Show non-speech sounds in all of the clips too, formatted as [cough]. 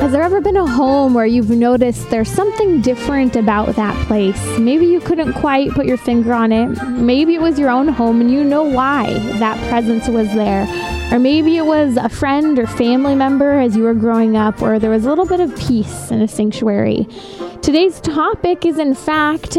Has there ever been a home where you've noticed there's something different about that place? Maybe you couldn't quite put your finger on it. Maybe it was your own home and you know why that presence was there. Or maybe it was a friend or family member as you were growing up where there was a little bit of peace in a sanctuary. Today's topic is, in fact,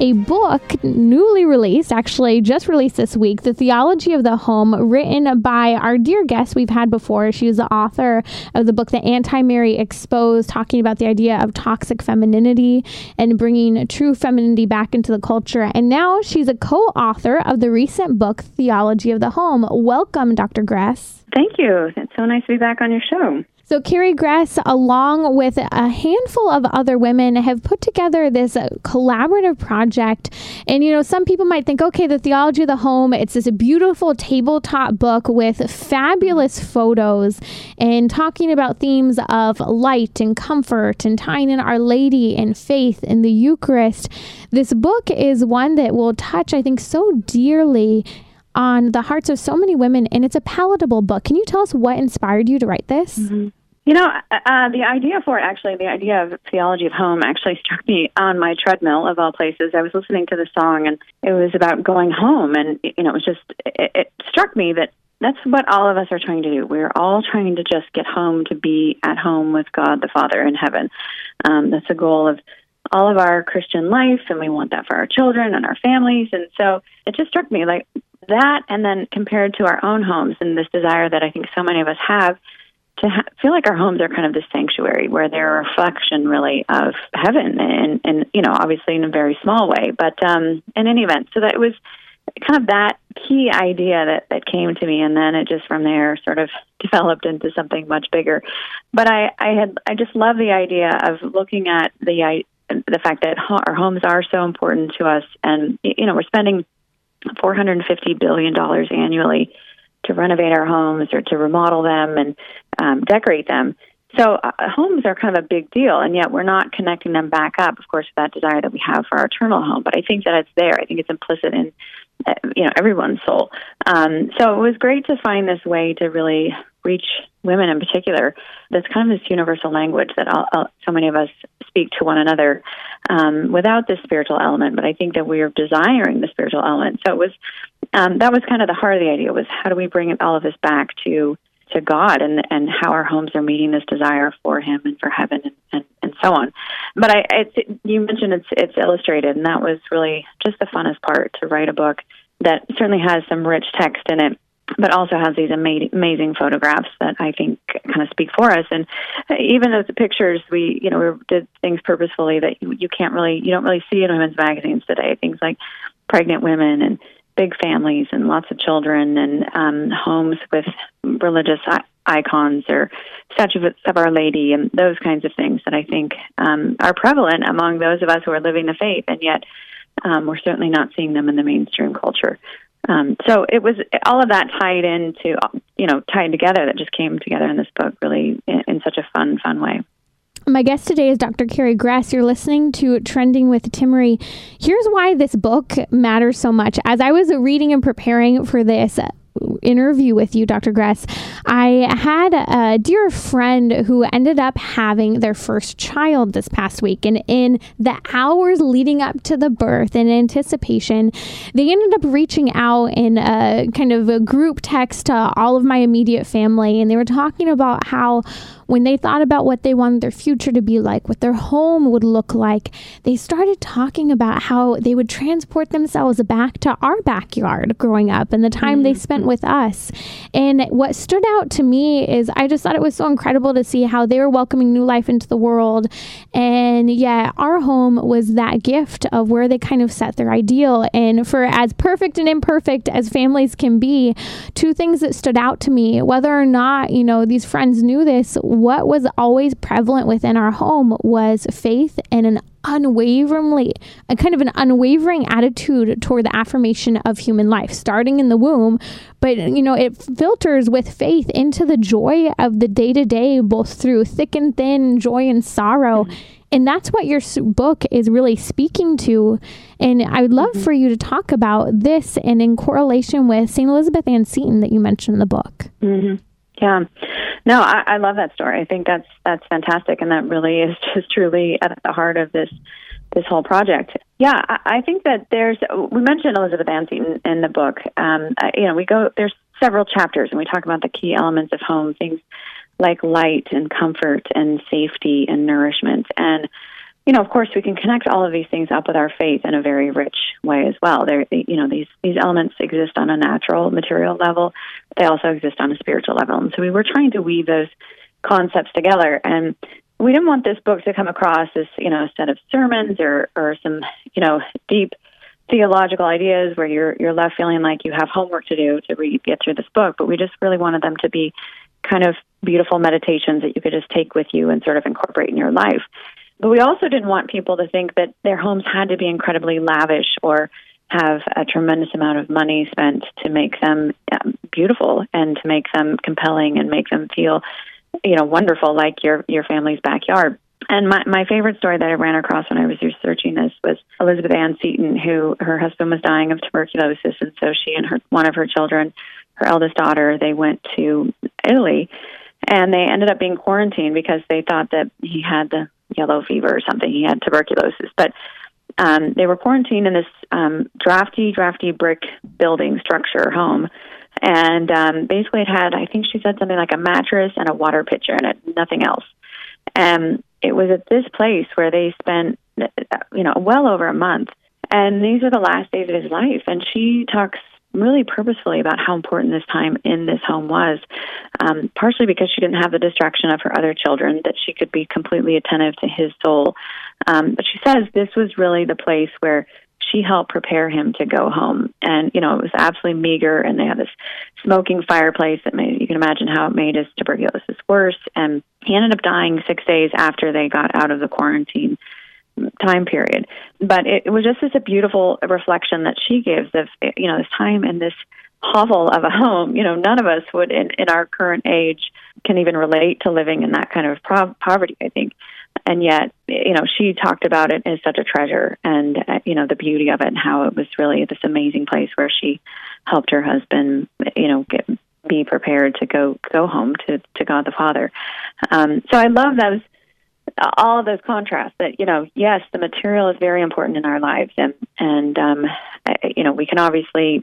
a book newly released, actually just released this week, The Theology of the Home, written by our dear guest we've had before. She was the author of the book The Anti Mary Exposed, talking about the idea of toxic femininity and bringing true femininity back into the culture. And now she's a co author of the recent book, Theology of the Home. Welcome, Dr. Gress. Thank you. It's so nice to be back on your show. So, Carrie Gress, along with a handful of other women, have put together this uh, collaborative project. And, you know, some people might think, okay, the theology of the home, it's this beautiful tabletop book with fabulous photos and talking about themes of light and comfort and tying in Our Lady and faith in the Eucharist. This book is one that will touch, I think, so dearly on the hearts of so many women, and it's a palatable book. Can you tell us what inspired you to write this? Mm-hmm. You know, uh, uh, the idea for it, actually, the idea of theology of home actually [laughs] struck me on my treadmill of all places. I was listening to the song, and it was about going home, and you know, it was just it, it struck me that that's what all of us are trying to do. We're all trying to just get home to be at home with God the Father in heaven. Um, that's the goal of all of our Christian life, and we want that for our children and our families. And so it just struck me like that, and then compared to our own homes and this desire that I think so many of us have to ha- feel like our homes are kind of this sanctuary where they're a reflection, really, of heaven, and and you know, obviously in a very small way, but um, in any event, so that it was kind of that key idea that that came to me, and then it just from there sort of [laughs] developed into something much bigger. But I I had I just love the idea of looking at the the fact that our homes are so important to us, and you know, we're spending $450 billion annually to renovate our homes or to remodel them and um, decorate them. So uh, homes are kind of a big deal, and yet we're not connecting them back up, of course, with that desire that we have for our eternal home. But I think that it's there. I think it's implicit in uh, you know everyone's soul. Um, so it was great to find this way to really reach women in particular. That's kind of this universal language that all, all, so many of us speak to one another um, without the spiritual element. But I think that we are desiring the spiritual element. So it was um, that was kind of the heart of the idea was how do we bring all of this back to to God and and how our homes are meeting this desire for Him and for heaven and, and, and so on. But I, it's, you mentioned it's it's illustrated, and that was really just the funnest part to write a book that certainly has some rich text in it but also has these amazing, amazing photographs that I think kind of speak for us. And even as the pictures, we you know we did things purposefully that you, you can't really you don't really see in women's magazines today. Things like pregnant women and big families and lots of children and um, homes with religious icons or statues of Our Lady and those kinds of things that I think um, are prevalent among those of us who are living the faith, and yet um, we're certainly not seeing them in the mainstream culture. Um, so it was all of that tied into, you know, tied together that just came together in this book really in, in such a fun, fun way. My guest today is Dr. Carrie Gress. You're listening to Trending with Timmerie. Here's why this book matters so much. As I was reading and preparing for this, interview with you, Dr. Gress, I had a dear friend who ended up having their first child this past week. And in the hours leading up to the birth in anticipation, they ended up reaching out in a kind of a group text to all of my immediate family. And they were talking about how when they thought about what they wanted their future to be like, what their home would look like, they started talking about how they would transport themselves back to our backyard growing up and the time mm-hmm. they spent with us. And what stood out to me is I just thought it was so incredible to see how they were welcoming new life into the world. And yeah, our home was that gift of where they kind of set their ideal. And for as perfect and imperfect as families can be, two things that stood out to me, whether or not, you know, these friends knew this, what was always prevalent within our home was faith and an unwaveringly a kind of an unwavering attitude toward the affirmation of human life starting in the womb but you know it filters with faith into the joy of the day to day both through thick and thin joy and sorrow mm-hmm. and that's what your book is really speaking to and i would love mm-hmm. for you to talk about this and in correlation with st elizabeth ann seton that you mentioned in the book mm-hmm. Yeah, no, I, I love that story. I think that's that's fantastic, and that really is [laughs] just truly at the heart of this this whole project. Yeah, I, I think that there's we mentioned Elizabeth Ann Seton in the book. Um, you know, we go there's several chapters, and we talk about the key elements of home, things like light and comfort and safety and nourishment, and you know, of course, we can connect all of these things up with our faith in a very rich way as well. There, you know, these these elements exist on a natural, material level. They also exist on a spiritual level, and so we were trying to weave those concepts together. And we didn't want this book to come across as you know a set of sermons or or some you know deep theological ideas where you're you're left feeling like you have homework to do to read get through this book. But we just really wanted them to be kind of beautiful meditations that you could just take with you and sort of incorporate in your life. But we also didn't want people to think that their homes had to be incredibly lavish or have a tremendous amount of money spent to make them um, beautiful and to make them compelling and make them feel, you know, wonderful like your your family's backyard. And my, my favorite story that I ran across when I was researching this was Elizabeth Ann Seton, who her husband was dying of tuberculosis, and so she and her one of her children, her eldest daughter, they went to Italy, and they ended up being quarantined because they thought that he had the yellow fever or something. He had tuberculosis, but um, they were quarantined in this um, drafty, drafty brick building structure home. And um, basically, it had, I think she said something like a mattress and a water pitcher in it, nothing else. And it was at this place where they spent, you know, well over a month. And these are the last days of his life. And she talks really purposefully about how important this time in this home was, um, partially because she didn't have the distraction of her other children, that she could be completely attentive to his soul. Um, but she says this was really the place where she helped prepare him to go home. And, you know, it was absolutely meager, and they had this smoking fireplace that made, you can imagine how it made his tuberculosis worse. And he ended up dying six days after they got out of the quarantine time period. But it, it was just as a beautiful reflection that she gives of you know this time in this hovel of a home. You know, none of us would in, in our current age can even relate to living in that kind of pro- poverty. I think. And yet, you know, she talked about it as such a treasure, and uh, you know the beauty of it, and how it was really this amazing place where she helped her husband, you know, get be prepared to go go home to to God the Father. Um, so I love those all of those contrasts that you know yes the material is very important in our lives and and um you know we can obviously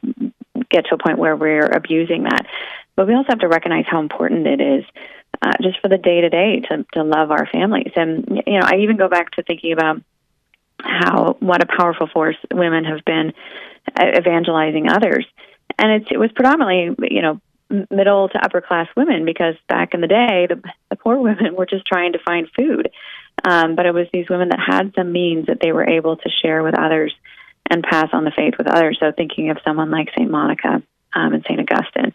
get to a point where we're abusing that. But we also have to recognize how important it is uh, just for the day to day to love our families. And you know I even go back to thinking about how what a powerful force women have been evangelizing others. And it was predominantly you know middle to upper class women because back in the day, the, the poor women [laughs] were just trying to find food. Um, but it was these women that had some means that they were able to share with others and pass on the faith with others. So thinking of someone like St. Monica um, and St. Augustine,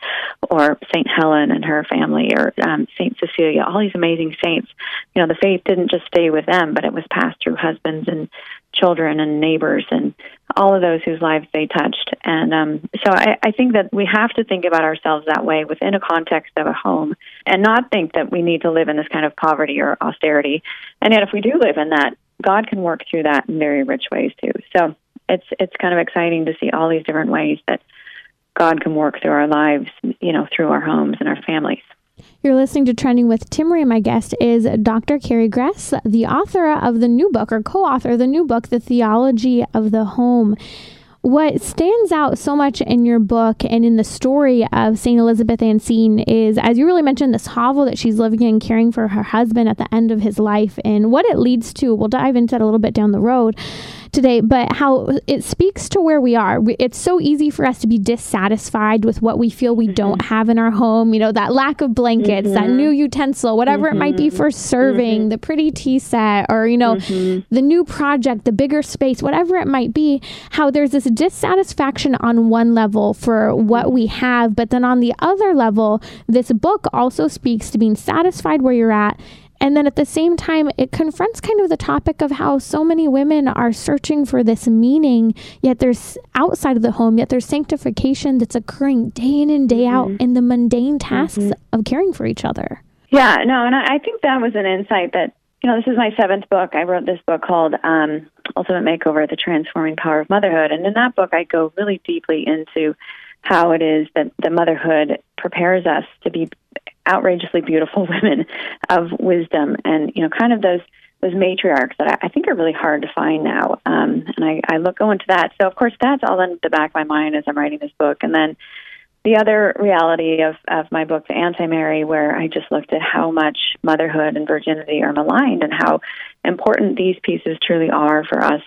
or St. Helen and her family, or um, St. Cecilia, all these amazing saints. You know, the faith didn't just stay with them, but it was passed through husbands and children and neighbors and all of those whose lives they touched. And um, so I, I think that we have to think about ourselves that way within a context of a home and not think that we need to live in this kind of poverty or austerity. And yet, if we do live in that, God can work through that in very rich ways too. So it's it's kind of exciting to see all these different ways that God can work through our lives, you know, through our homes and our families. You're listening to Trending with Timmerie. My guest is Dr. Carrie Gress, the author of the new book, or co author of the new book, The Theology of the Home. what stands out so much in your book and in the story of St. Elizabeth Seton is, as you really mentioned, this hovel that she's living in, caring for her husband at the end of his life, and what it leads to. We'll dive into that a little bit down the road today, but how it speaks to where we are. It's so easy for us to be dissatisfied with what we feel we mm-hmm. don't have in our home. You know, that lack of blankets, mm-hmm. that new utensil, whatever mm-hmm. it might be mm-hmm. for serving, mm-hmm. the pretty tea set, or, you know, mm-hmm. the new project, the bigger space, whatever it might be, how there's this dissatisfaction on one level for what we have, but then on the other level, this book also speaks to being satisfied where you're at and then at the same time, it confronts kind of the topic of how so many women are searching for this meaning, yet there's outside of the home, yet there's sanctification that's occurring day in and day mm-hmm. out in the mundane tasks mm-hmm. of caring for each other. Yeah, no, and I think that was an insight that, you know, this is my seventh book. I wrote this book called um, Ultimate Makeover The Transforming Power of Motherhood. And in that book, I go really deeply into how it is that the motherhood prepares us to be outrageously beautiful [laughs] women of wisdom and you know kind of those those matriarchs that I, I think are really hard to find now. Um, and I, I look go into that. So of course that's all in the back of my mind as I'm writing this book. And then the other reality of, of my book, The Anti Mary, where I just looked at how much motherhood and virginity are maligned and how important these pieces truly are for us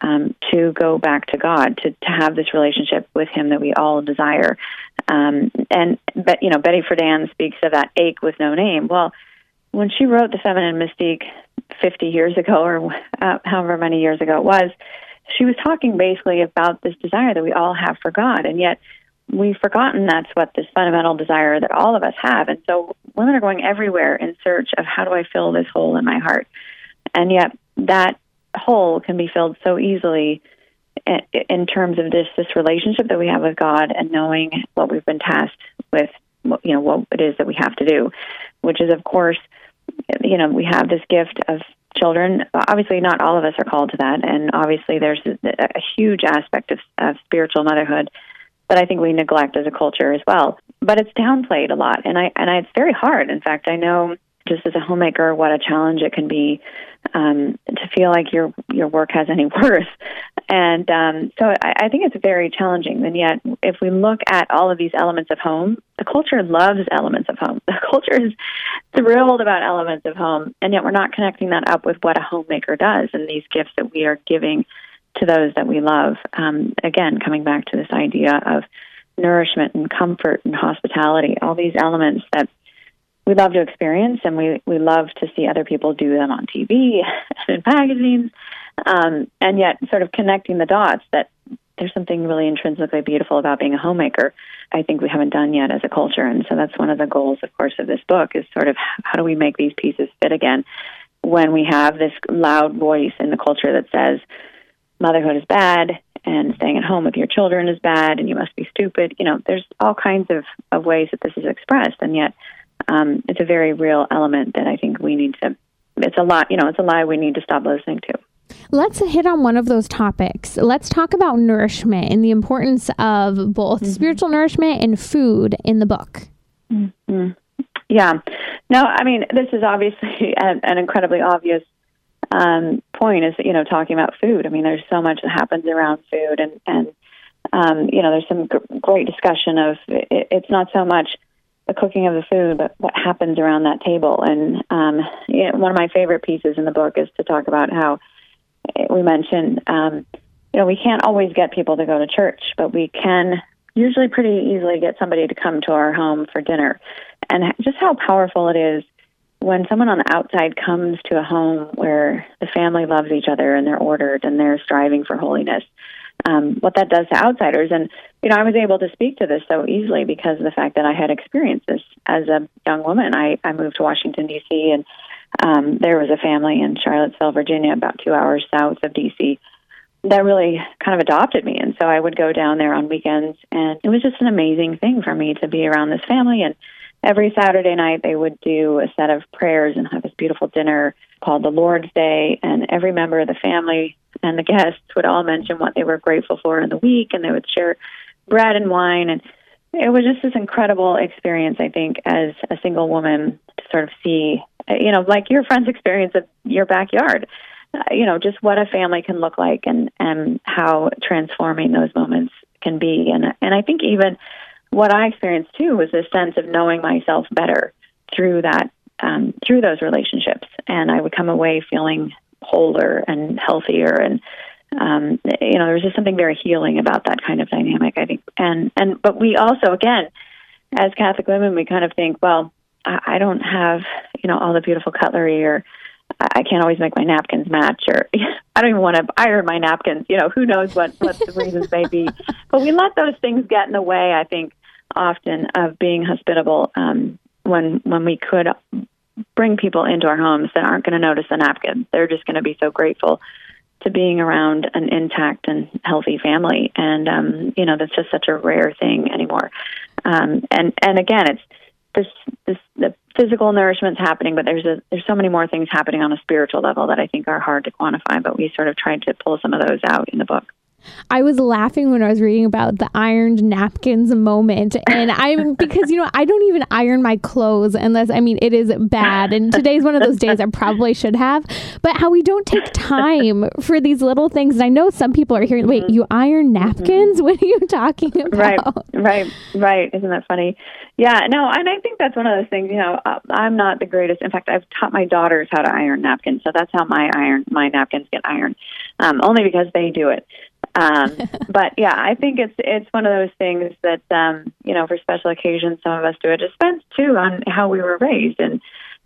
um, to go back to God, to, to have this relationship with Him that we all desire. Um, and but you know, Betty Friedan speaks of that ache with no name. Well, when she wrote The Feminine Mystique 50 years ago, or uh, however many years ago it was, she was talking basically about this desire that we all have for God, and yet we've forgotten that's what this fundamental desire that all of us have. And so women are going everywhere in search of how do I fill this hole in my heart, and yet that hole can be filled so easily in terms of this this relationship that we have with God and knowing what we've been tasked with, you know, what it is that we have to do, which is, of course, you know, we have this gift of children. Obviously, not all of us are called to that, and obviously, there's a, huge aspect of, of spiritual motherhood that I think we neglect as a culture as well. But it's downplayed a lot, and I and I, it's very hard. In fact, I know just as a homemaker what a challenge it can be um, to feel like your your work has any [laughs] worth. And um, so I, I think it's very challenging. And yet, if we look at all of these elements of home, the culture loves elements of home. [laughs] The culture is thrilled about elements of home, and yet we're not connecting that up with what a homemaker does and these gifts that we are giving to those that we love. Um, again, coming back to this idea of nourishment and comfort and hospitality, all these elements that we love to experience and we, we love to see other people do them on TV [laughs] and in magazines. Um, and yet, sort of connecting the dots that there's something really intrinsically beautiful about being a homemaker. I think we haven't done yet as a culture. And so that's one of the goals, of course, of this book is sort of how do we make these pieces fit again when we have this loud voice in the culture that says motherhood is bad and staying at home with your children is bad and you must be stupid. You know, there's all kinds of, of ways that this is expressed. And yet, um, it's a very real element that I think we need to. It's a lot, you know, it's a lie we need to stop listening to. Let's hit on one of those topics. Let's talk about nourishment and the importance of both mm-hmm. spiritual nourishment and food in the book. Mm-hmm. Yeah. No, I mean, this is obviously [laughs] an, an incredibly obvious um, point is, you know, talking about food. I mean, there's so much that happens around food and, and um, you know, there's some g- great discussion of it, it's not so much the cooking of the food, but what happens around that table. And um, you know, one of my favorite pieces in the book is to talk about how we mentioned, um, you know, we can't always get people to go to church, but we can usually pretty easily get somebody to come to our home for dinner. And just how powerful it is when someone on the outside comes to a home where the family loves each other and they're ordered and they're striving for holiness um, what that does to outsiders. And you know, I was able to speak to this so easily because of the fact that I had experienced this as a young woman. I, I moved to Washington D.C. and um, there was a family in Charlottesville, Virginia, about two hours south of D.C. That really kind of adopted me, and so I would go down there on weekends, and it was just an amazing thing for me to be around this family. And every Saturday night, they would do a set of prayers and have this beautiful dinner called the Lord's Day, and every member of the family and the guests would all mention what they were grateful for in the week, and they would share bread and wine, and it was just this incredible experience. I think as a single woman to sort of see, you know, like your friend's [laughs] experience of your backyard. uh, you know, just what a family can look like and and how transforming those moments can be. And and I think even what I experienced too was this sense of knowing myself better through that um, through those relationships, and I would come away feeling wholer and healthier and um, you know there was just something very healing about that kind of dynamic i think and and but we also again as catholic women we kind of think well i, I don't have you know all the beautiful cutlery or I can't always make my napkins match, or [laughs] I don't even want to iron my napkins. You know, who knows what what the reasons may be. [laughs] But we let those things get in the way. I think often of being hospitable um, when when we could bring people into our homes that aren't going to notice the napkins. They're just going to be so grateful to being around an intact and healthy family. And um, you know, that's just such a rare thing anymore. Um, and and again, it's this this the physical nourishment's happening, but there's a there's so many more things happening on a spiritual level that I think are hard to quantify. But we sort of tried to pull some of those out in the book. I was laughing when I was reading about the ironed napkins moment. And I'm [laughs] because, you know, I don't even iron my clothes unless, I mean, it is bad. And today's one of those days I probably should have. But how we don't take time for these little things. And I know some people are hearing, wait, mm-hmm. you iron napkins? Mm-hmm. What are you talking about? Right, right, right. Isn't that funny? Yeah, no, and I think that's one of those things, you know, uh, I'm not the greatest. In fact, I've taught my daughters how to iron napkins. So that's how my iron, my napkins get ironed, um, only because they do it. Um, [laughs] but yeah, I think it's it's one of those things that um, you know for special occasions some of us do. It just depends too on how we were raised and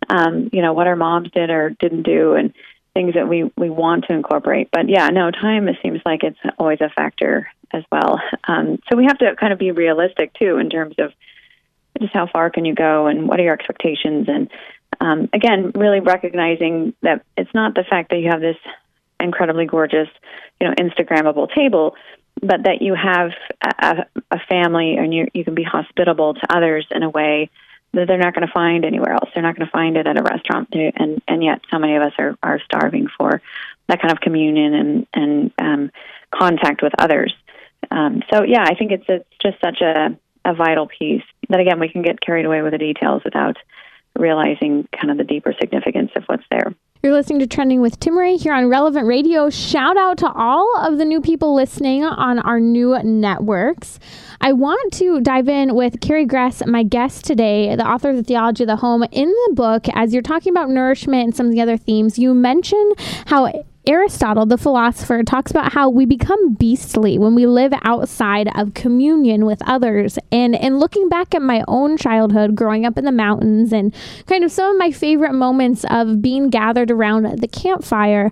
um, you know what our moms did or didn't do and things that we we want to incorporate. But yeah, no, time it seems like it's always a factor as well. Um, so we have to kind of be realistic too in terms of just how far can you go and what are your expectations and um, again, really recognizing that it's not the fact that you have this incredibly gorgeous, you know, Instagrammable table, but that you have a, a family and you you can be hospitable to others in a way that they're not going to find anywhere else. They're not going to find it at a restaurant, and and yet so many of us are are starving for that kind of communion and and um, contact with others. Um, so yeah, I think it's it's just such a a vital piece that again we can get carried away with the details without realizing kind of the deeper significance of what's there. You're listening to Trending with Timmerie here on Relevant Radio. Shout out to all of the new people listening on our new networks. I want to dive in with Carrie Gress, my guest today, the author of The Theology of the Home. In the book, as you're talking about nourishment and some of the other themes, you mention how Aristotle, the philosopher, talks about how we become beastly when we live outside of communion with others. And and looking back at my own childhood, growing up in the mountains, and kind of some of my favorite moments of being gathered around the campfire,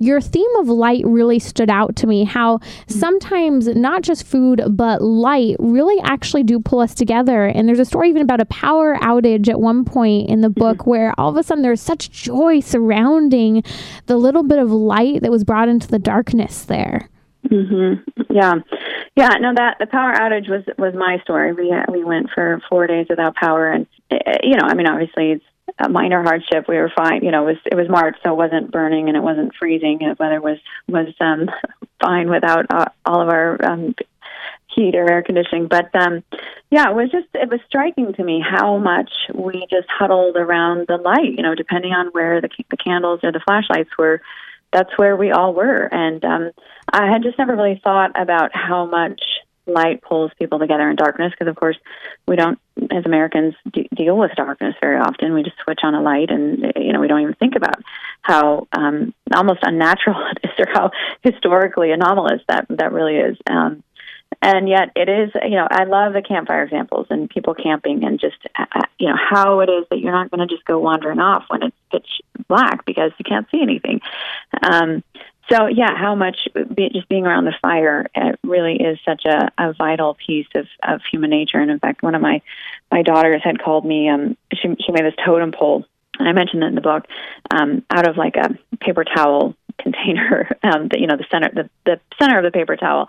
your theme of light really stood out to me. How sometimes not just food, but light really actually do pull us together. And there's a story even about a power outage at one point in the book mm-hmm. where all of a sudden there's such joy surrounding the little bit of light that was brought into the darkness there. Mm-hmm. Yeah. Yeah, no that the power outage was was my story. We we went for 4 days without power and eh, you know, I mean obviously it's a minor hardship. We were fine. You know, it was it was March, so it wasn't burning and it wasn't freezing. The weather was was um, [laughs] fine without uh, all of our um, heat or air conditioning. But um, yeah, it was just it was striking to me how much we just huddled around the light. You know, depending on where the the candles or the flashlights were, that's where we all were. And um, I had just never really thought about how much light pulls people together in darkness because of course we don't as americans d- deal with darkness very often. We just switch on a light and you know we don't even think about how um almost unnatural [laughs] it is or how historically anomalous that that really is. Um and yet it is you know i love the campfire examples and people camping and just uh, uh you know how it is that you're not going to just go wandering off when it's pitch black because you can't see anything. Um so yeah, how much be, just being around the fire it really is such a, a vital piece of, of human nature. And in fact, one of my my daughters had called me. Um, she she made this totem pole, and I mentioned it in the book, um, out of like a paper towel container. [laughs] Um, the, you know, the center the the center of the paper towel,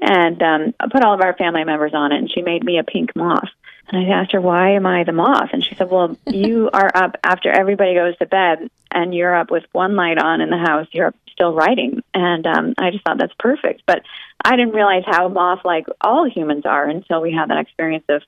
and um, I put all of our family members on it. And she made me a pink moth. And I asked her, why am I the moth? And she said, well, you [laughs] are up after everybody goes to bed and you're up with one light on in the house. You're still writing. And um, I just thought that's perfect. But I didn't realize how moth like all humans are until we had that experience of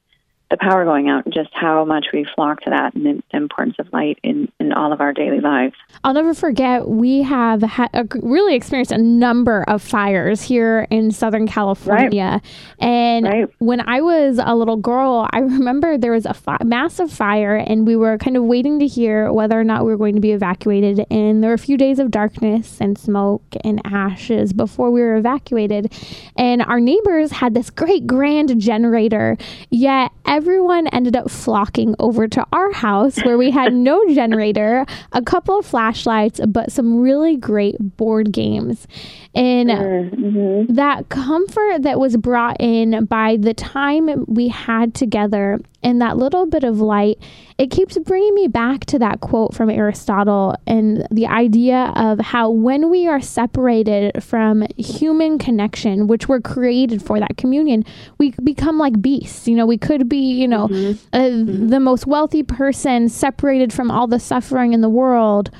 the power going out and just how much we flock to that and the importance of light in, in all of our daily lives. I'll never forget, we have ha- really experienced a number of fires here in Southern California. Right. And right. when I was a little girl, I remember there was a fi- massive fire and we were kind of waiting to hear whether or not we were going to be evacuated. And there were a few days of darkness and smoke and ashes before we were evacuated. And our neighbors had this great grand generator, yet everyone ended up flocking over to our house where we had no [laughs] generator, a couple of flashlights, but some really great board games. And mm-hmm. that comfort that was brought in by the time we had together and that little bit of light, it keeps bringing me back to that quote from Aristotle and the idea of how when we are separated from human connection, which we're created for that communion, we become like beasts. You know, we could be, you know, mm-hmm. Uh, mm-hmm. the most wealthy person separated from all the suffering in the world,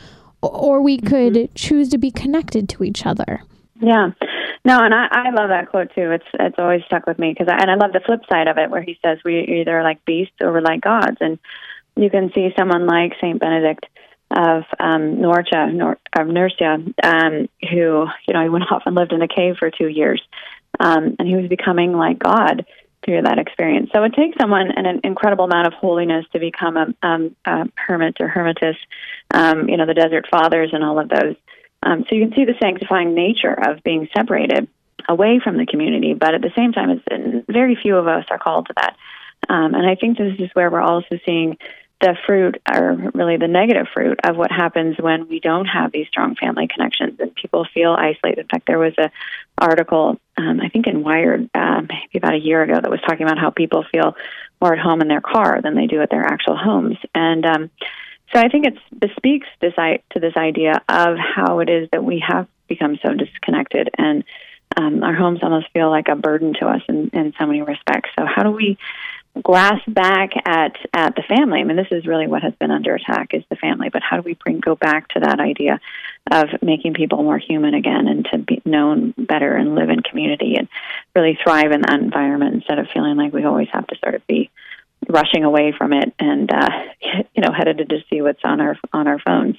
or we could mm-hmm. choose to be connected to each other. Yeah. No, and I, I love that quote too. It's it's always stuck with me because I, and I love the flip side of it where he says we either like beasts or we're like gods, and you can see someone like Saint Benedict of um, Norcia, Nor- of Nursia, um, who you know he went [laughs] off and lived in a cave for two years, um, and he was becoming like God through that experience. So it takes someone an incredible amount of holiness to become a, um, a hermit or hermitess. Um, you know, the Desert Fathers and all of those. Um, so you can see the sanctifying nature of being separated away from the community, but at the same time, it's, very few of us are called to that. Um, and I think this is where we're also seeing the fruit, or really the negative fruit, of what happens when we don't have these strong family connections and people feel isolated. In fact, there was a article, um, I think in Wired, uh, maybe about a year ago, that was talking about how people feel more at home in their car than they do at their actual homes. And um, so I think it bespeaks this to this idea of how it is that we have become so disconnected and um, our homes almost feel like a burden to us in, in so many respects. So how do we grasp back at at the family? I mean, this is really what has been under attack is the family. But how do we bring go back to that idea of making people more human again and to be known better and live in community and really thrive in that environment instead of feeling like we always have to sort of be rushing away from it and uh, [laughs] you know headed to see what's on our on our phones.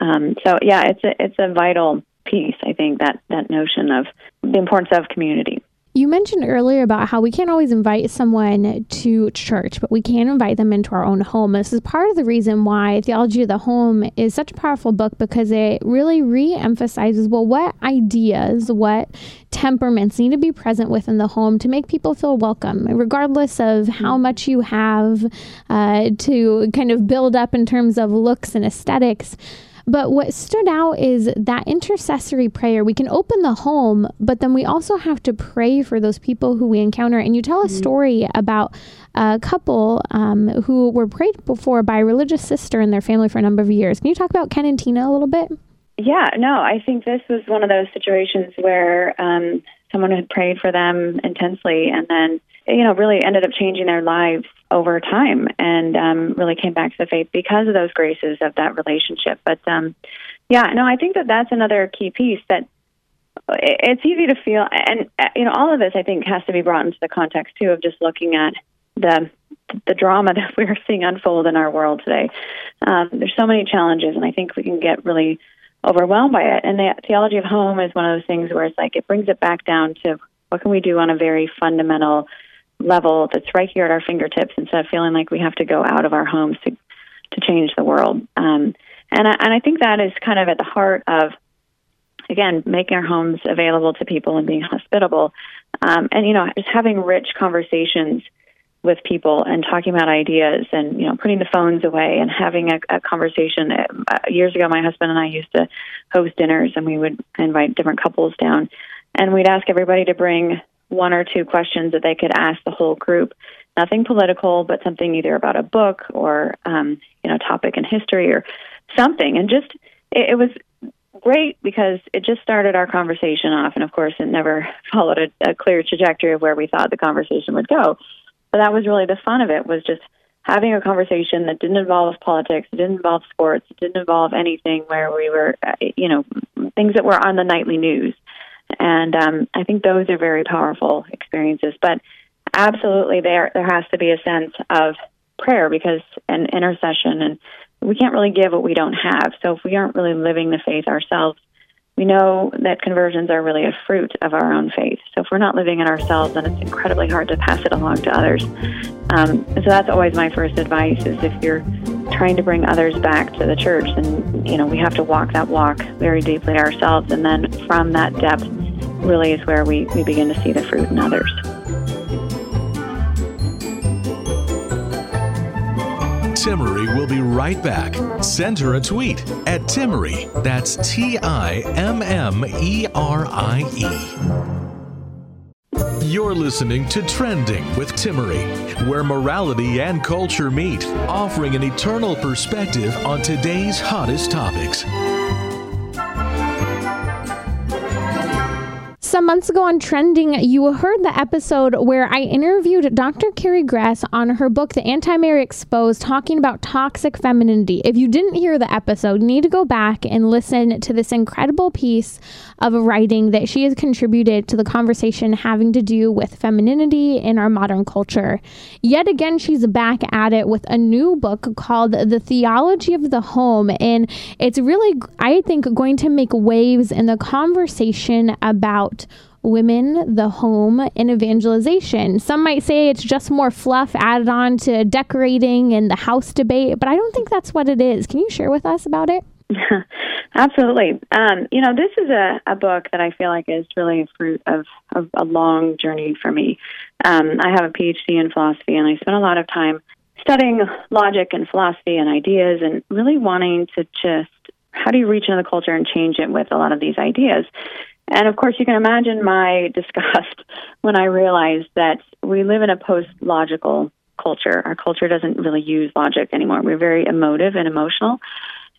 Um, so yeah, it's a it's a vital piece. I think that that notion of the importance of community. You mentioned earlier about how we can't always invite someone to church, but we can invite them into our own home. This is part of the reason why Theology of the Home is such a powerful book because it really re emphasizes well, what ideas, what temperaments need to be present within the home to make people feel welcome, regardless of how mm-hmm. much you have uh, to kind of build up in terms of looks and aesthetics. But what stood out is that intercessory prayer. We can open the home, but then we also have to pray for those people who we encounter. And you tell a mm-hmm. story about a couple um, who were prayed for by a religious sister and their family for a number of years. Can you talk about Ken and Tina a little bit? Yeah, no, I think this was one of those situations where um, someone had prayed for them intensely and then you know, really ended up changing their lives over time and um, really came back to the faith because of those graces of that relationship. But um, yeah, no, I think that that's another key piece that it's easy to feel, and you know, all of this I think has to be brought into the context too of just looking at the the drama [laughs] that we're seeing unfold in our world today. Um, there's so many challenges, and I think we can get really overwhelmed by it. And the theology of home is one of those things where it's like it brings it back down to what can we do on a very fundamental level that's right here at our fingertips instead of feeling like we have to go out of our homes to to change the world. Um, and I, and I think that is kind of at the heart of again making our homes available to people and being hospitable, um, and you know just having rich conversations with people and talking about ideas and you know putting the phones away and having a, a conversation. Uh, years ago, my husband and I used to host dinners, and we would invite different couples down, and we'd ask everybody to bring one or two questions that they could ask the whole group. Nothing political, but something either about a book or um, you know topic in history or something. And just it, it was great because it just started our conversation off, and of course, it never [laughs] followed a, a clear trajectory of where we thought the conversation would go. But that was really the fun of it was just having a conversation that didn't involve politics, it didn't involve sports, it didn't involve anything where we were, uh, you know, things that were on the nightly news. And um, I think those are very powerful experiences. But absolutely there there has to be a sense of prayer because and intercession and we can't really give what we don't have. So if we aren't really living the faith ourselves, we know that conversions are really a fruit of our own faith. So if we're not living it ourselves, then it's incredibly hard to pass it along to others. Um, so that's always my first advice: is if you're trying to bring others back to the church, And, you know we have to walk that walk very deeply ourselves, and then from that depth, really is where we, we begin to see the fruit in others. Timmerie will be right back. Send her a tweet at Timmerie. That's T I M M E R I E. You're listening to Trending with Timmerie, where morality and culture meet, offering an eternal perspective on today's hottest topics. Some months ago on Trending, you heard the episode where I interviewed Dr. Carrie Gress on her book, The Anti Mary Exposed, talking about toxic femininity. If you didn't hear the episode, you need to go back and listen to this incredible piece of writing that she has contributed to the conversation having to do with femininity in our modern culture. Yet again, she's back at it with a new book called The Theology of the Home. And it's really, I think, going to make waves in the conversation about women, the home, and evangelization. Some might say it's just more fluff added on to decorating and the house debate, but I don't think that's what it is. Can you share with us about it? [laughs] Absolutely. Um, you know, this is a, a book that I feel like is really a fruit of, of a long journey for me. Um, I have a PhD in philosophy, and I spent a lot of time studying logic and philosophy and ideas and really wanting to just how do you reach into the culture and change it with a lot of these ideas? And of course, you can imagine my [laughs] disgust when I realized that we live in a post logical culture. Our culture doesn't really use logic anymore. We're very emotive and emotional.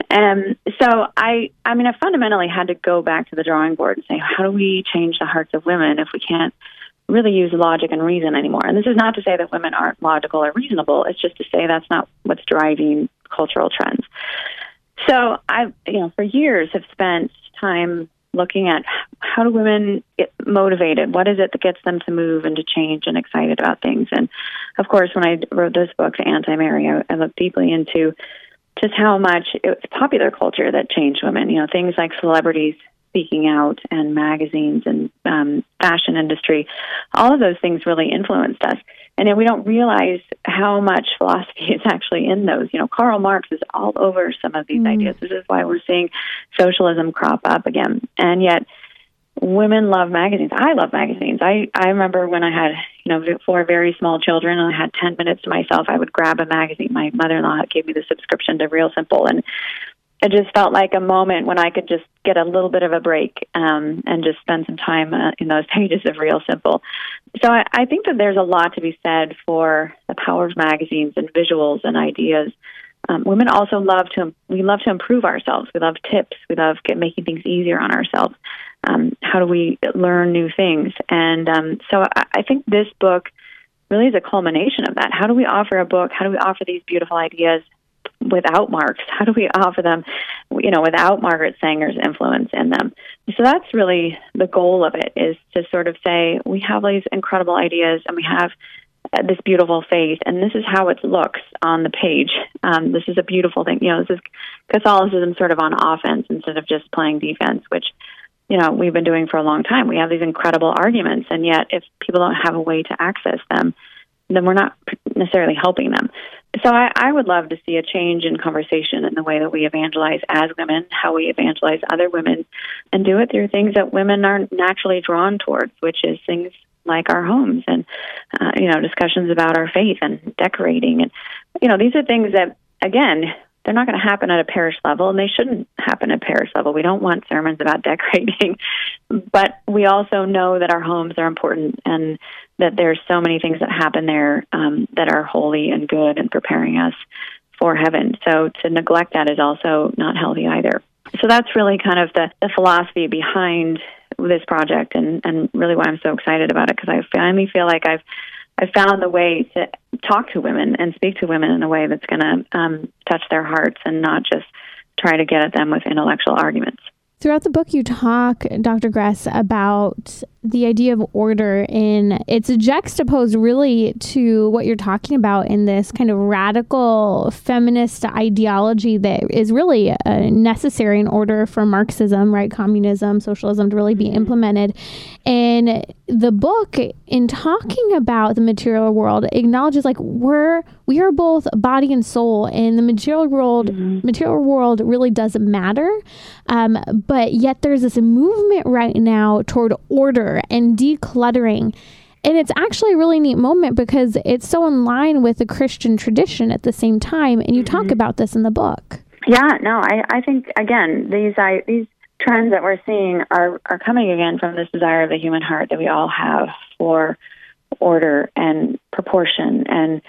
And so I I mean I fundamentally had to go back to the drawing board and say, how do we change the hearts of women if we can't really use logic and reason anymore? And this is not to say that women aren't logical or reasonable. It's just to say that's not what's driving cultural trends. So I you know, for years have spent time looking at how do women get motivated? What is it that gets them to move and to change and excited about things? And of course, when I wrote this book, Anti Mary, I, I looked deeply into just how much it's popular culture that changed women. You know, things like celebrities speaking out and magazines and um, fashion industry, all of those things really influenced us. And we don't realize how much philosophy [laughs] is actually in those. You know, Karl Marx is all over some of these mm. ideas. This is why we're seeing socialism crop up again. And yet, women love magazines. I love magazines. I I remember when I had you know four very small children and I had ten minutes to myself. I would grab a magazine. My mother-in-law gave me the subscription to Real Simple, and it just felt like a moment when I could just get a little bit of a break um, and just spend some time uh, in those [laughs] pages of Real Simple. So I, I think that there's a lot to be said for the power of magazines and visuals and ideas. Um, women also love to we love to improve ourselves. We love tips. We love get, making things easier on ourselves. Um, how do we learn new things? And um, so I, I think this book really is a culmination of that. How do we offer a book? How do we offer these beautiful ideas without Marx? How do we offer them, you know, without Margaret Sanger's influence in them? So that's really the goal of it is to sort of say we have these incredible ideas and we have uh, this beautiful faith, and this is how it looks on the page. Um, this is a beautiful thing. You know, this is Catholicism sort of on offense instead of just playing defense, which you know we've been doing for a long time. We have these incredible arguments, and yet if people don't have a way to access them, then we're not necessarily helping them. So I, I would love to see a change in conversation in the way that we evangelize as women, how we evangelize other women, and do it through things that women are naturally drawn towards, which is things like our homes and uh, you know discussions about our faith and decorating and you know these are things that again they're not going to happen at a parish level and they shouldn't happen at parish level. We don't want sermons about [laughs] decorating but we also know that our homes are important and that there's so many things that happen there um, that are holy and good and preparing us for heaven. So to neglect that is also not healthy either. So that's really kind of the, the philosophy behind this project and, and really why I'm so excited about it because I finally feel like I've I've found the way to talk to women and speak to women in a way that's going to um, touch their hearts and not just try to get at them with intellectual arguments. Throughout the book, you talk, Dr. Gress, about the idea of order, and it's juxtaposed really to what you're talking about in this kind of radical feminist ideology that is really uh, necessary in order for Marxism, right, communism, socialism to really be mm-hmm. implemented. And the book, in talking about the material world, acknowledges like we're we are both body and soul, and the material world mm-hmm. material world really doesn't matter. Um, but yet there's this movement right now toward order and decluttering. And it's actually a really neat moment because it's so in line with the Christian tradition at the same time. And you mm-hmm. talk about this in the book. Yeah, no, I, I think again these I, these trends that we're seeing are are coming again from this desire of the human heart that we all have for order and proportion and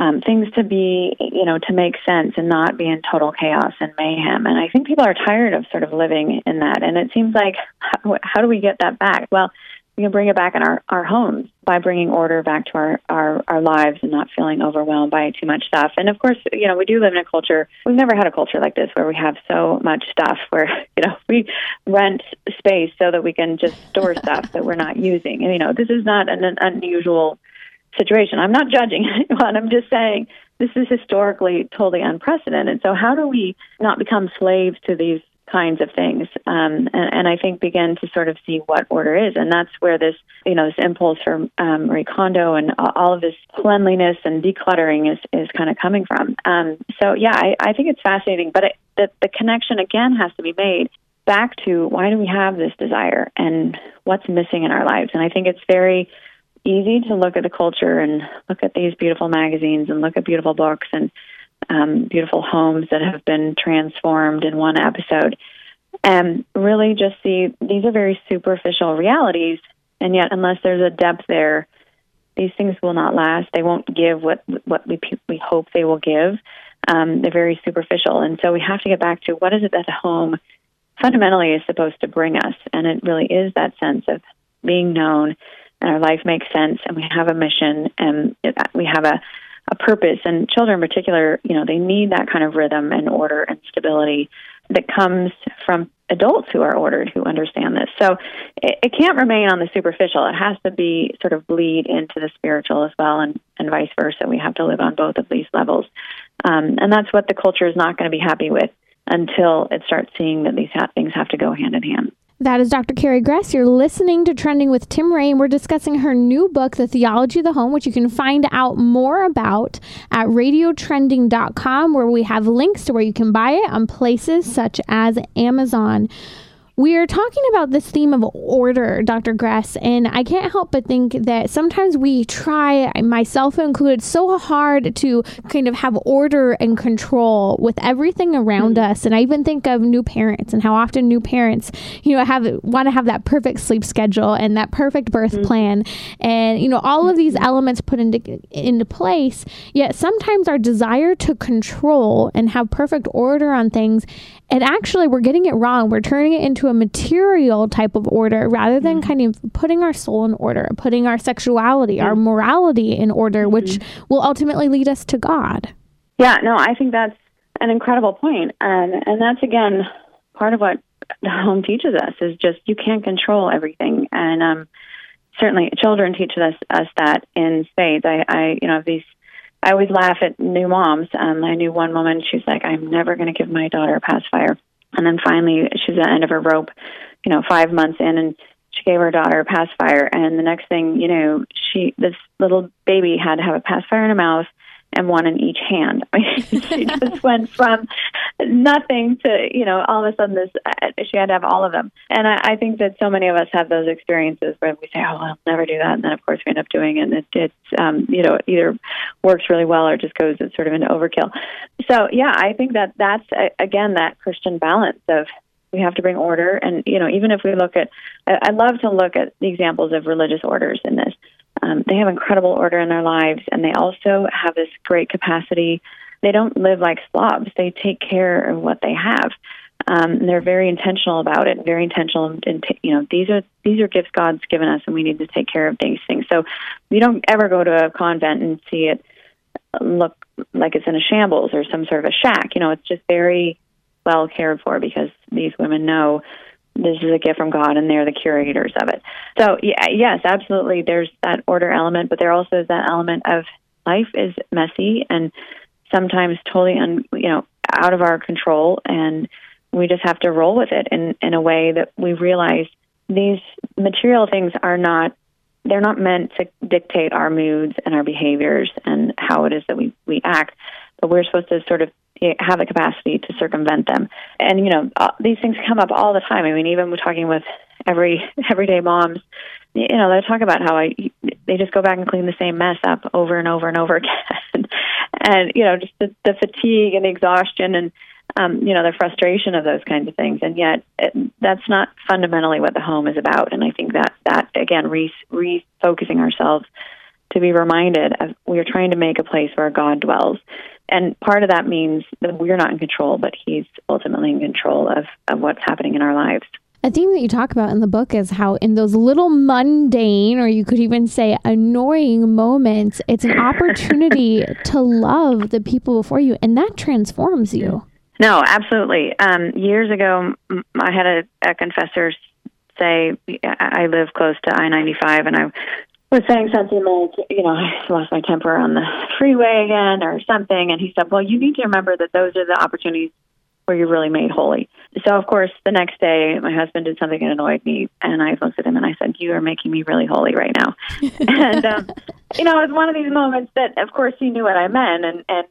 um, things to be, you know, to make sense and not be in total chaos and mayhem. And I think people are tired of sort of living in that. And it seems like, how, how do we get that back? Well, we can bring it back in our, our homes by bringing order back to our, our, our lives and not feeling overwhelmed by too much stuff. And of course, you know, we do live in a culture, we've never had a culture like this where we have so much stuff where, [laughs] you know, we rent space so that we can just store stuff that we're not using. And, you know, this is not an, an unusual situation. I'm not judging [laughs] anyone. I'm just saying this is historically totally unprecedented. So how do we not become slaves to these kinds of things? Um, and, and, I think begin to sort of see what order is, and that's where this you know this impulse for um, Marie Kondo and all of this cleanliness and decluttering is is kind of coming from. Um, so yeah, I, I think it's fascinating, but it, the the connection again has to be made back to why do we have this desire and what's missing in our lives, and I think it's very easy to look at the culture and look at these beautiful magazines and look at beautiful books and um, beautiful homes that have been transformed in one episode and really just see these are very superficial realities. And yet unless there's a depth there these things will not last. They won't give what what we we hope they will give. Um, they're very superficial. And so we have to get back to what is it that home fundamentally is supposed to bring us? And it really is that sense of being known and our life makes sense and we have a mission and we have a, a purpose. And children in particular you know they need that kind of rhythm and order and stability that comes from adults who are ordered who understand this. So it, it can't remain on the superficial. It has to be sort of bleed into the spiritual as well and, and vice versa. We have to live on both of these levels. Um, and that's what the culture is not going to be happy with until it starts seeing that these ha- things have to go hand in hand that is Dr. Carrie Gress. You're listening to Trending with Timmerie, and we're discussing her new book, The Theology of the Home, which you can find out more about at radiotrending.com, where we have links to where you can buy it on places such as Amazon. We are talking about this theme of order, Dr. Gress, and I can't help but think that sometimes we try, myself included, so hard to kind of have order and control with everything around mm-hmm. us. And I even think of new parents and how often new parents, you know, have want to have that perfect sleep schedule and that perfect birth mm-hmm. plan, and you know all of these mm-hmm. elements put into into place. Yet sometimes our desire to control and have perfect order on things and actually we're getting it wrong we're turning it into a material type of order rather than mm-hmm. kind of putting our soul in order putting our sexuality mm-hmm. our morality in order mm-hmm. which will ultimately lead us to god yeah no i think that's an incredible point um, and that's again part of what the home teaches us is just you can't control everything and um, certainly children teach us us that in spades i i you know these I always laugh at new moms. Um, I knew one woman, she's like, I'm never going to give my daughter a pacifier. And then finally, she's at the end of her rope, you know, five months in, and she gave her daughter a pacifier. And the next thing you know, she this little baby had to have a pacifier in her mouth and one in each hand. I [laughs] mean, she [laughs] just went from nothing to, you know, all of a sudden this, uh, she had to have all of them. And I, I think that so many of us have those experiences where we say, oh, I'll never do that. And then, of course, we end up doing it. And it, it's, um, you know, either works really well or just goes it's sort of an overkill. So, yeah, I think that that's, again, that Christian balance of we have to bring order. And, you know, even if we look at, I, I love to look at the examples of religious orders in this. Um, they have incredible order in their lives, and they also have this great capacity. They don't live like slobs. They take care of what they have. Um, and they're very intentional about it. Very intentional, and t- you know these are these are gifts God's given us, and we need to take care of these things. So you don't ever go to a convent and see it look like it's in a shambles or some sort of a shack. You know, it's just very well cared for because these women know this is a gift from God and they're the curators of it. So, yeah, yes, absolutely. There's that order element, but there also is that element of life is messy and sometimes totally, un, you know, out of our control. And we just have to roll with it in, in a way that we realize these material things are not they're not meant to dictate our moods and our behaviors and how it is that we, we act, but we're supposed to sort of have the capacity to circumvent them. And you know, uh, these things come up all the time. I mean, even we're talking with every [laughs] everyday moms, you know, they talk about how I they just go back and clean the same mess up over and over and over [laughs] again, and you know, just the, the fatigue and the exhaustion and um, you know the frustration of those kinds of things. And yet, it, that's not fundamentally what the home is about. And I think that that again, re- refocusing ourselves to be reminded of we are trying to make a place where God dwells and part of that means that we're not in control, but he's ultimately in control of, of what's happening in our lives. A theme that you talk about in the book is how, in those little mundane, or you could even say annoying moments, it's an opportunity [laughs] to love the people before you, and that transforms you. No, absolutely. Um, years ago, I had a, a confessor say, I live close to I 95, and I was saying something like, you know, I lost my temper on the freeway again or something. And he said, well, you need to remember that those are the opportunities where you're really made holy. So, of course, the next day, my husband did something that annoyed me. And I looked at him and I said, You are making me really holy right now. [laughs] and, um, you know, it was one of these moments that, of course, he knew what I meant and, and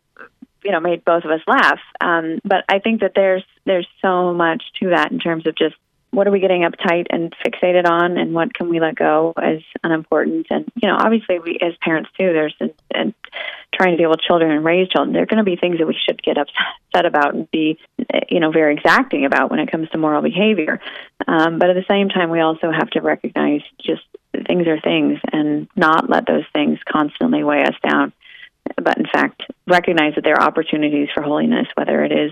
you know, made both of us laugh. Um, but I think that there's there's so much to that in terms of just what are we getting uptight and fixated on and what can we let go as unimportant? And you know obviously we as parents too there's and trying to deal with children and raise children there are going to be things that we should get upset about and be you know very exacting about when it comes to moral behavior. Um, but at the same time we also have to recognize just things are things and not let those things constantly weigh us down but in fact recognize that there are opportunities for holiness, whether it is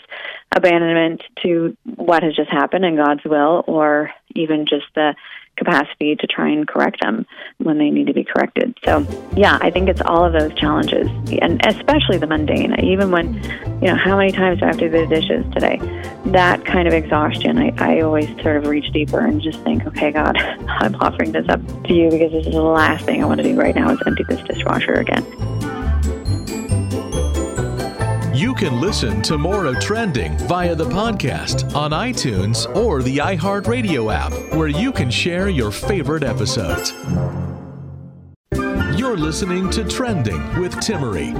abandonment to what has just happened and God's will, or even just the capacity to try and correct them when they need to be corrected. So, yeah, I think it's all of those challenges, and especially the mundane. Even when, you know, how many times do I have to do the dishes today? That kind of exhaustion, I, I always sort of reach deeper and just think, okay, God, [laughs] I'm offering this up to you because this is the last thing I want to do right now is empty this dishwasher again. You can listen to more of Trending via the podcast on iTunes or the iHeartRadio app, where you can share your favorite episodes. You're listening to Trending with Timmerie.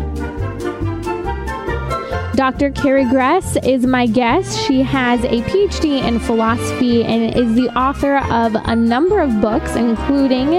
Dr. Carrie Gress is my guest. She has a PhD in philosophy and is the author of a number of books, including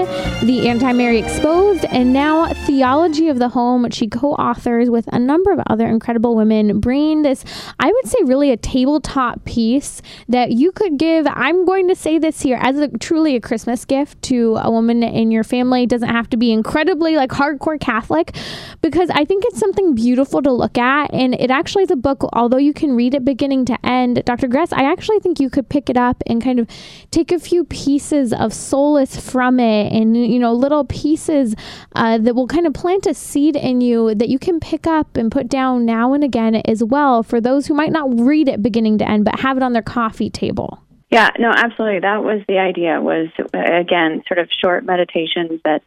The Anti Mary Exposed and now Theology of the Home, which she co authors with a number of other incredible women, bringing this, I would say, really a tabletop piece that you could give. I'm going to say this here as a truly a Christmas gift to a woman in your family. It doesn't have to be incredibly like hardcore Catholic because I think it's something beautiful to look at and it actually actually the book, although you can read it beginning to end, Dr. Gress, I actually think you could pick it up and kind of take a few pieces of solace from it and, you know, little pieces uh, that will kind of plant a seed in you that you can pick up and put down now and again as well for those who might not read it beginning to end, but have it on their coffee table. Yeah, no, absolutely. That was the idea was again sort of short meditations that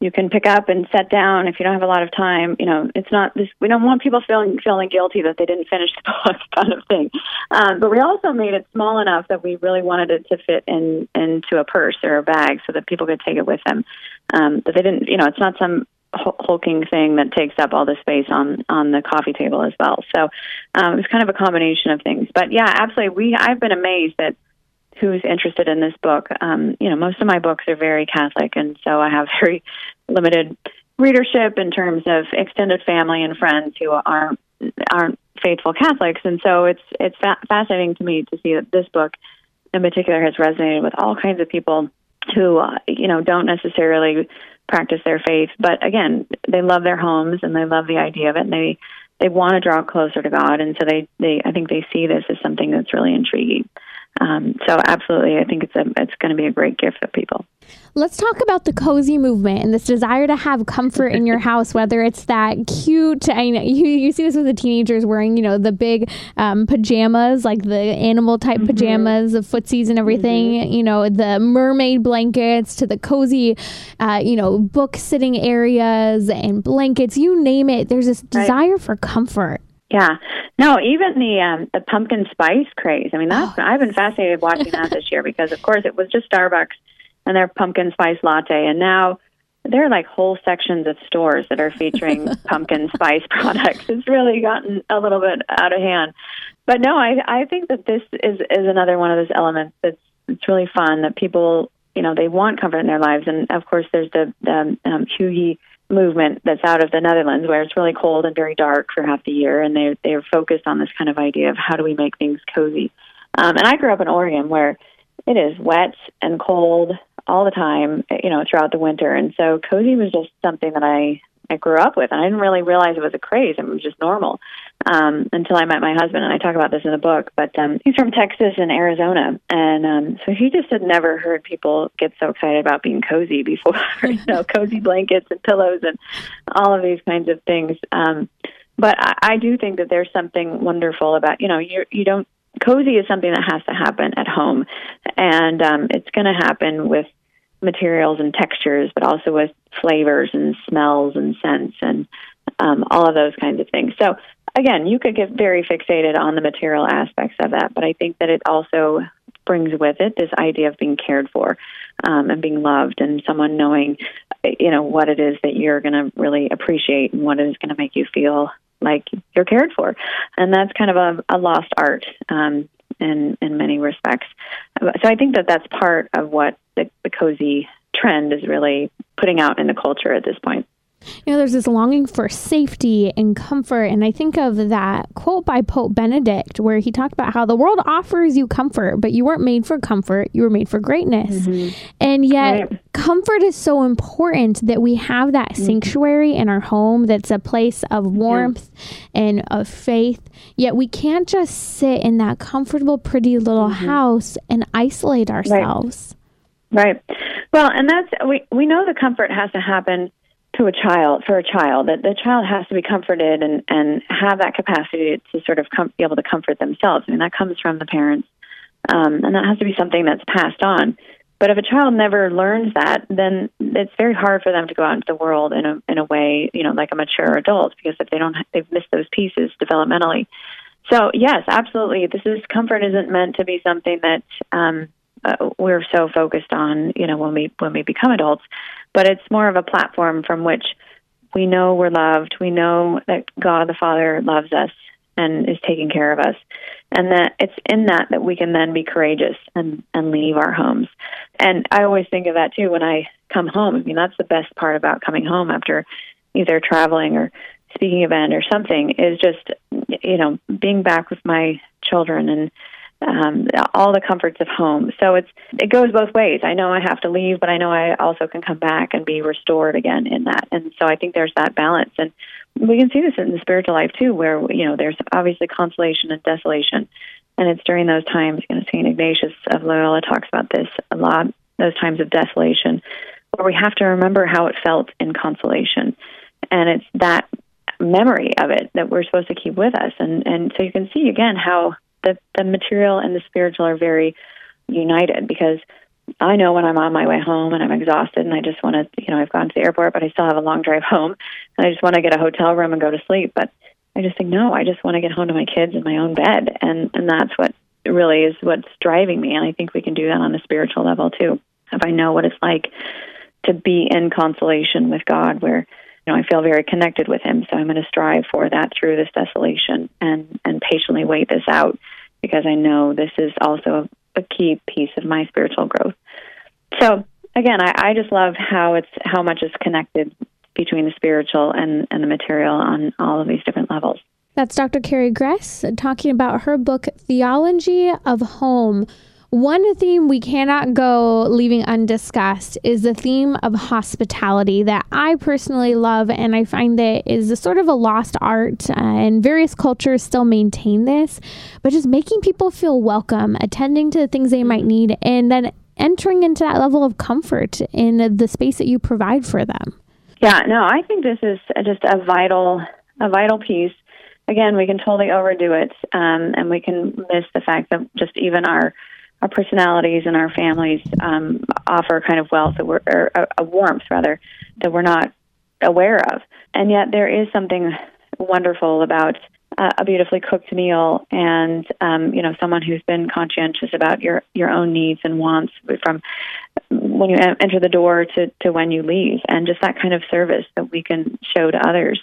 you can pick up and set down if you don't have a lot of time. You know, it's not this. We don't want people feeling feeling guilty that they didn't finish the [laughs] book, kind of thing. Um, but we also made it small enough that we really wanted it to fit in into a purse or a bag so that people could take it with them. Um, but they didn't. You know, it's not some hulking thing that takes up all the space on on the coffee table as well. So um, it was kind of a combination of things. But yeah, absolutely. We I've been amazed that who's interested in this book. Um, you know, most of my books are very Catholic, and so I have [laughs] very limited readership in terms of extended family and friends who aren't aren't faithful Catholics. And so it's it's fa- fascinating to me to see that this book, in particular, has resonated with all kinds of people who uh, you know don't necessarily practice their faith, but again, they love their homes and they love the idea of it, and they they want to draw closer to God, and so they they I think they see this as something that's really intriguing. Um, so absolutely, I think it's a it's going to be a great gift for people. Let's talk about the cozy movement and this desire to have comfort in your [laughs] house, whether it's that cute. I know you, you see this with the teenagers wearing, you know, the big um, pajamas, like the animal type mm-hmm. pajamas, the footsies and everything, mm-hmm. you know, the mermaid blankets to the cozy, uh, you know, book sitting areas and blankets, you name it. There's this desire right. for comfort. Yeah. No, even the um, the pumpkin spice craze. I mean, that's oh. I've been fascinated watching that this year because, of course, it was just Starbucks and their pumpkin spice latte, and now there are like whole sections of stores that are featuring [laughs] pumpkin spice products. It's really gotten a little bit out of hand. But no, I I think that this is is another one of those elements that's it's really fun that people you know they want comfort in their lives, and of course there's the the um, hygge movement that's out of the Netherlands where it's really cold and very dark for half the year, and they they're focused on this kind of idea of how do we make things cozy. Um, and I grew up in Oregon where it is wet and cold all the time, you know, throughout the winter, and so cozy was just something that I I grew up with. And I didn't really realize it was a craze; it was just normal um, until I met my husband, and I talk about this in the book. But um, he's from Texas and Arizona, and um, so he just had never heard people get so excited about being cozy before. [laughs] you know, cozy blankets and pillows and all of these kinds of things. Um, but I, I do think that there's something wonderful about you know you you don't cozy is something that has to happen at home, and um, it's going to happen with materials and textures, but also with flavors and smells and scents and um, all of those kinds of things. So again, you could get very fixated on the material aspects of that, but I think that it also brings with it this idea of being cared for um, and being loved, and someone knowing, you know, what it is that you're going to really appreciate and what is going to make you feel like you're cared for, and that's kind of a, a lost art um, in in many respects. So I think that that's part of what the, the cozy trend is really putting out in the culture at this point. You know, there's this longing for safety and comfort. And I think of that quote by Pope Benedict, where he talked about how the world offers you comfort, but you weren't made for comfort. You were made for greatness. Mm-hmm. And yet, right. comfort is so important that we have that mm-hmm. sanctuary in our home that's a place of warmth yeah. and of faith. Yet, we can't just sit in that comfortable, pretty little mm-hmm. house and isolate ourselves. Right. right. Well, and that's, we, we know the comfort has to happen to a child for a child that the child has to be comforted and and have that capacity to sort of com- be able to comfort themselves. I mean that comes from the parents, um, and that has to be something that's passed on. But if a child never learns that, then it's very hard for them to go out into the world in a in a way you know like a mature adult because if they don't they've missed those pieces developmentally. So yes, absolutely, this is comfort isn't meant to be something that um, uh, we're so focused on you know when we when we become adults but it's more of a platform from which we know we're loved. We know that God the Father loves us and is taking care of us. And that it's in that that we can then be courageous and, and leave our homes. And I always think of that too when I come home. I mean, that's the best part about coming home after either traveling or speaking event or something is just, you know, being back with my children and um, all the comforts of home. So it's it goes both ways. I know I have to leave, but I know I also can come back and be restored again in that. And so I think there's that balance, and we can see this in the spiritual life too, where you know there's obviously consolation and desolation, and it's during those times. You know, Saint Ignatius of Loyola talks about this a lot. Those times of desolation, where we have to remember how it felt in consolation, and it's that memory of it that we're supposed to keep with us. And and so you can see again how the the material and the spiritual are very united because I know when I'm on my way home and I'm exhausted and I just want to, you know, I've gone to the airport, but I still have a long drive home and I just want to get a hotel room and go to sleep. But I just think, no, I just want to get home to my kids in my own bed. And, and that's what really is what's driving me. And I think we can do that on a spiritual level too. If I know what it's like to be in consolation with God, where, know, I feel very connected with Him. So I'm going to strive for that through this desolation and, and patiently wait this out because I know this is also a key piece of my spiritual growth. So again, I, I just love how it's how much is connected between the spiritual and, and the material on all of these different levels. That's Dr. Carrie Gress talking about her book, Theology of Home. One theme we cannot go leaving undiscussed is the theme of hospitality that I personally love, and I find that is a sort of a lost art, uh, and various cultures still maintain this. But just making people feel welcome, attending to the things they might need, and then entering into that level of comfort in the space that you provide for them. Yeah, no, I think this is just a vital, a vital piece. Again, we can totally overdo it, um, and we can miss the fact that just even our our personalities and our families um, offer kind of wealth that we're, or a, a warmth rather that we're not aware of. And yet there is something wonderful about uh, a beautifully cooked meal and um, you know someone who's been conscientious about your your own needs and wants from when you enter the door to, to when you leave and just that kind of service that we can show to others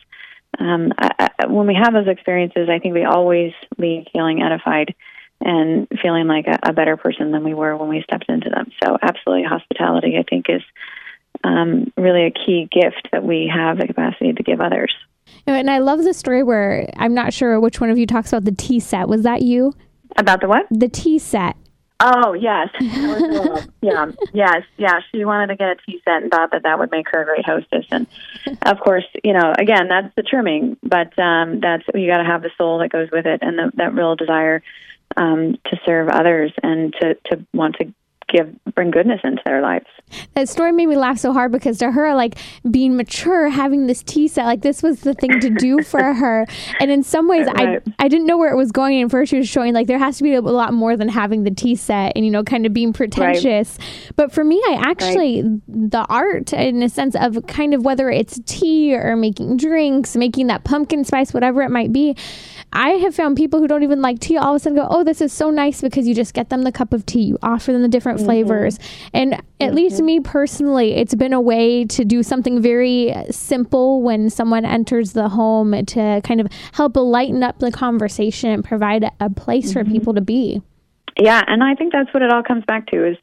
um, I, I, when we have those experiences i think we always leave feeling edified and feeling like a, a better person than we were when we stepped into them. So, absolutely, hospitality, I think, is um, really a key gift that we have the capacity to give others. And I love the story where I'm not sure which one of you talks about the tea set. Was that you? About the what? The tea set. Oh yes, [laughs] yeah, yes, yeah. She wanted to get a tea set and thought that that would make her a great hostess. And [laughs] of course, you know, again, that's the trimming, but um, that's you got to have the soul that goes with it and the, that real desire um, to serve others and to, to want to give bring goodness into their lives. That story made me laugh so hard because to her, like being mature, having this tea set, like this was the thing to do for [laughs] her. And in some ways, right. I I didn't know where it was going. And first, she was showing like there has to be a lot more than having the tea set and you know kind of being pretentious. Right. But for me, I actually right. the art in a sense of kind of whether it's tea or making drinks, making that pumpkin spice, whatever it might be. I have found people who don't even like tea all of a sudden go, "Oh, this is so nice," because you just get them the cup of tea, you offer them the different mm-hmm. flavors, and at mm-hmm. least me personally, it's been a way to do something very simple when someone enters the home to kind of help lighten up the conversation and provide a place mm-hmm. for people to be. Yeah, and I think that's what it all comes back to is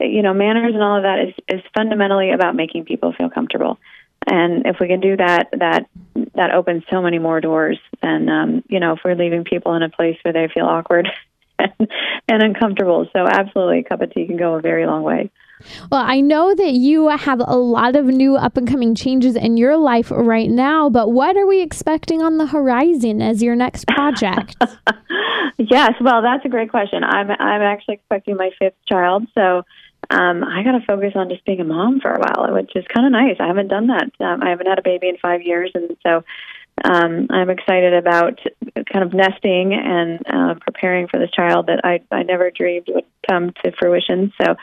you know manners and all of that is is fundamentally about making people feel comfortable and if we can do that that that opens so many more doors than um, you know if we're leaving people in a place where they feel awkward [laughs] and, and uncomfortable so absolutely a cup of tea can go a very long way well, I know that you have a lot of new up and coming changes in your life right now, but what are we expecting on the horizon as your next project? [laughs] yes, well, that's a great question. I'm I'm actually expecting my fifth child, so um, I got to focus on just being a mom for a while, which is kind of nice. I haven't done that. Um, I haven't had a baby in five years, and so um, I'm excited about kind of nesting and uh, preparing for this child that I I never dreamed would come to fruition. So.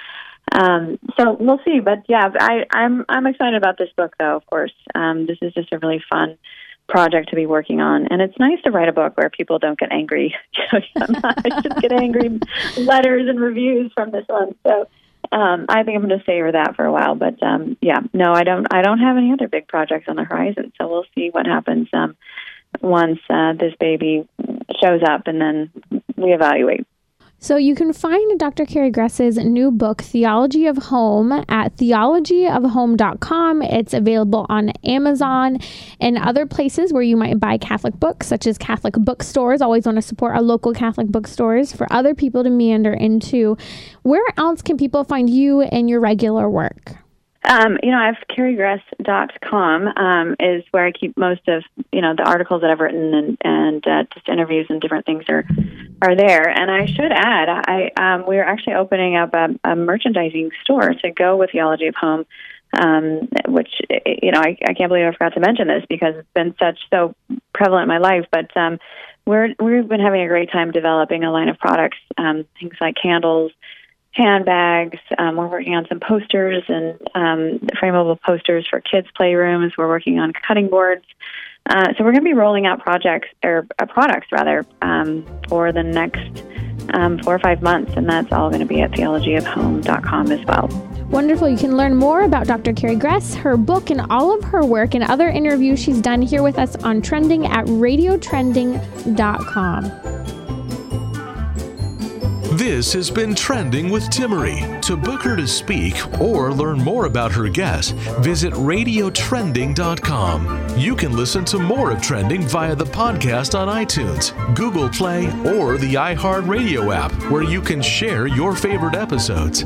Um, so we'll see, but yeah, I, I'm I'm excited about this book, though. Of course, um, this is just a really fun project to be working on. And it's nice to write a book where people don't get angry. [laughs] I just get angry [laughs] letters and reviews from this one. So um, I think I'm going to savor that for a while. But um, yeah, no, I don't. I don't have any other big projects on the horizon. So we'll see what happens um, once uh, this baby shows up, and then we evaluate. So you can find Dr. Carrie Gress's new book, Theology of Home, at theologyofhome.com. It's available on Amazon and other places where you might buy Catholic books, such as Catholic bookstores. Always want to support our local Catholic bookstores for other people to meander into. Where else can people find you and your regular work? Um, you know, I have carriegress.com um, is where I keep most of you know the articles that I've written and and uh, just interviews and different things are are there. And I should add, I um, we are actually opening up a, a merchandising store to go with Theology of Home. Um, which you know I, I can't believe I forgot to mention this because it's been such so prevalent in my life. But um, we're we've been having a great time developing a line of products, um, things like candles, handbags. Um, we're working on some posters and um, frameable posters for kids' playrooms. We're working on cutting boards. Uh, so we're going to be rolling out projects or uh, products rather um, for the next um, four or five months, and that's all going to be at theologyofhome.com as well. Wonderful. You can learn more about Dr. Carrie Gress, her book, and all of her work and other interviews she's done here with us on Trending at radiotrending.com. This has been Trending with Timmerie. To book her to speak or learn more about her guests, visit radiotrending.com. You can listen to more of Trending via the podcast on iTunes, Google Play, or the iHeartRadio app, where you can share your favorite episodes.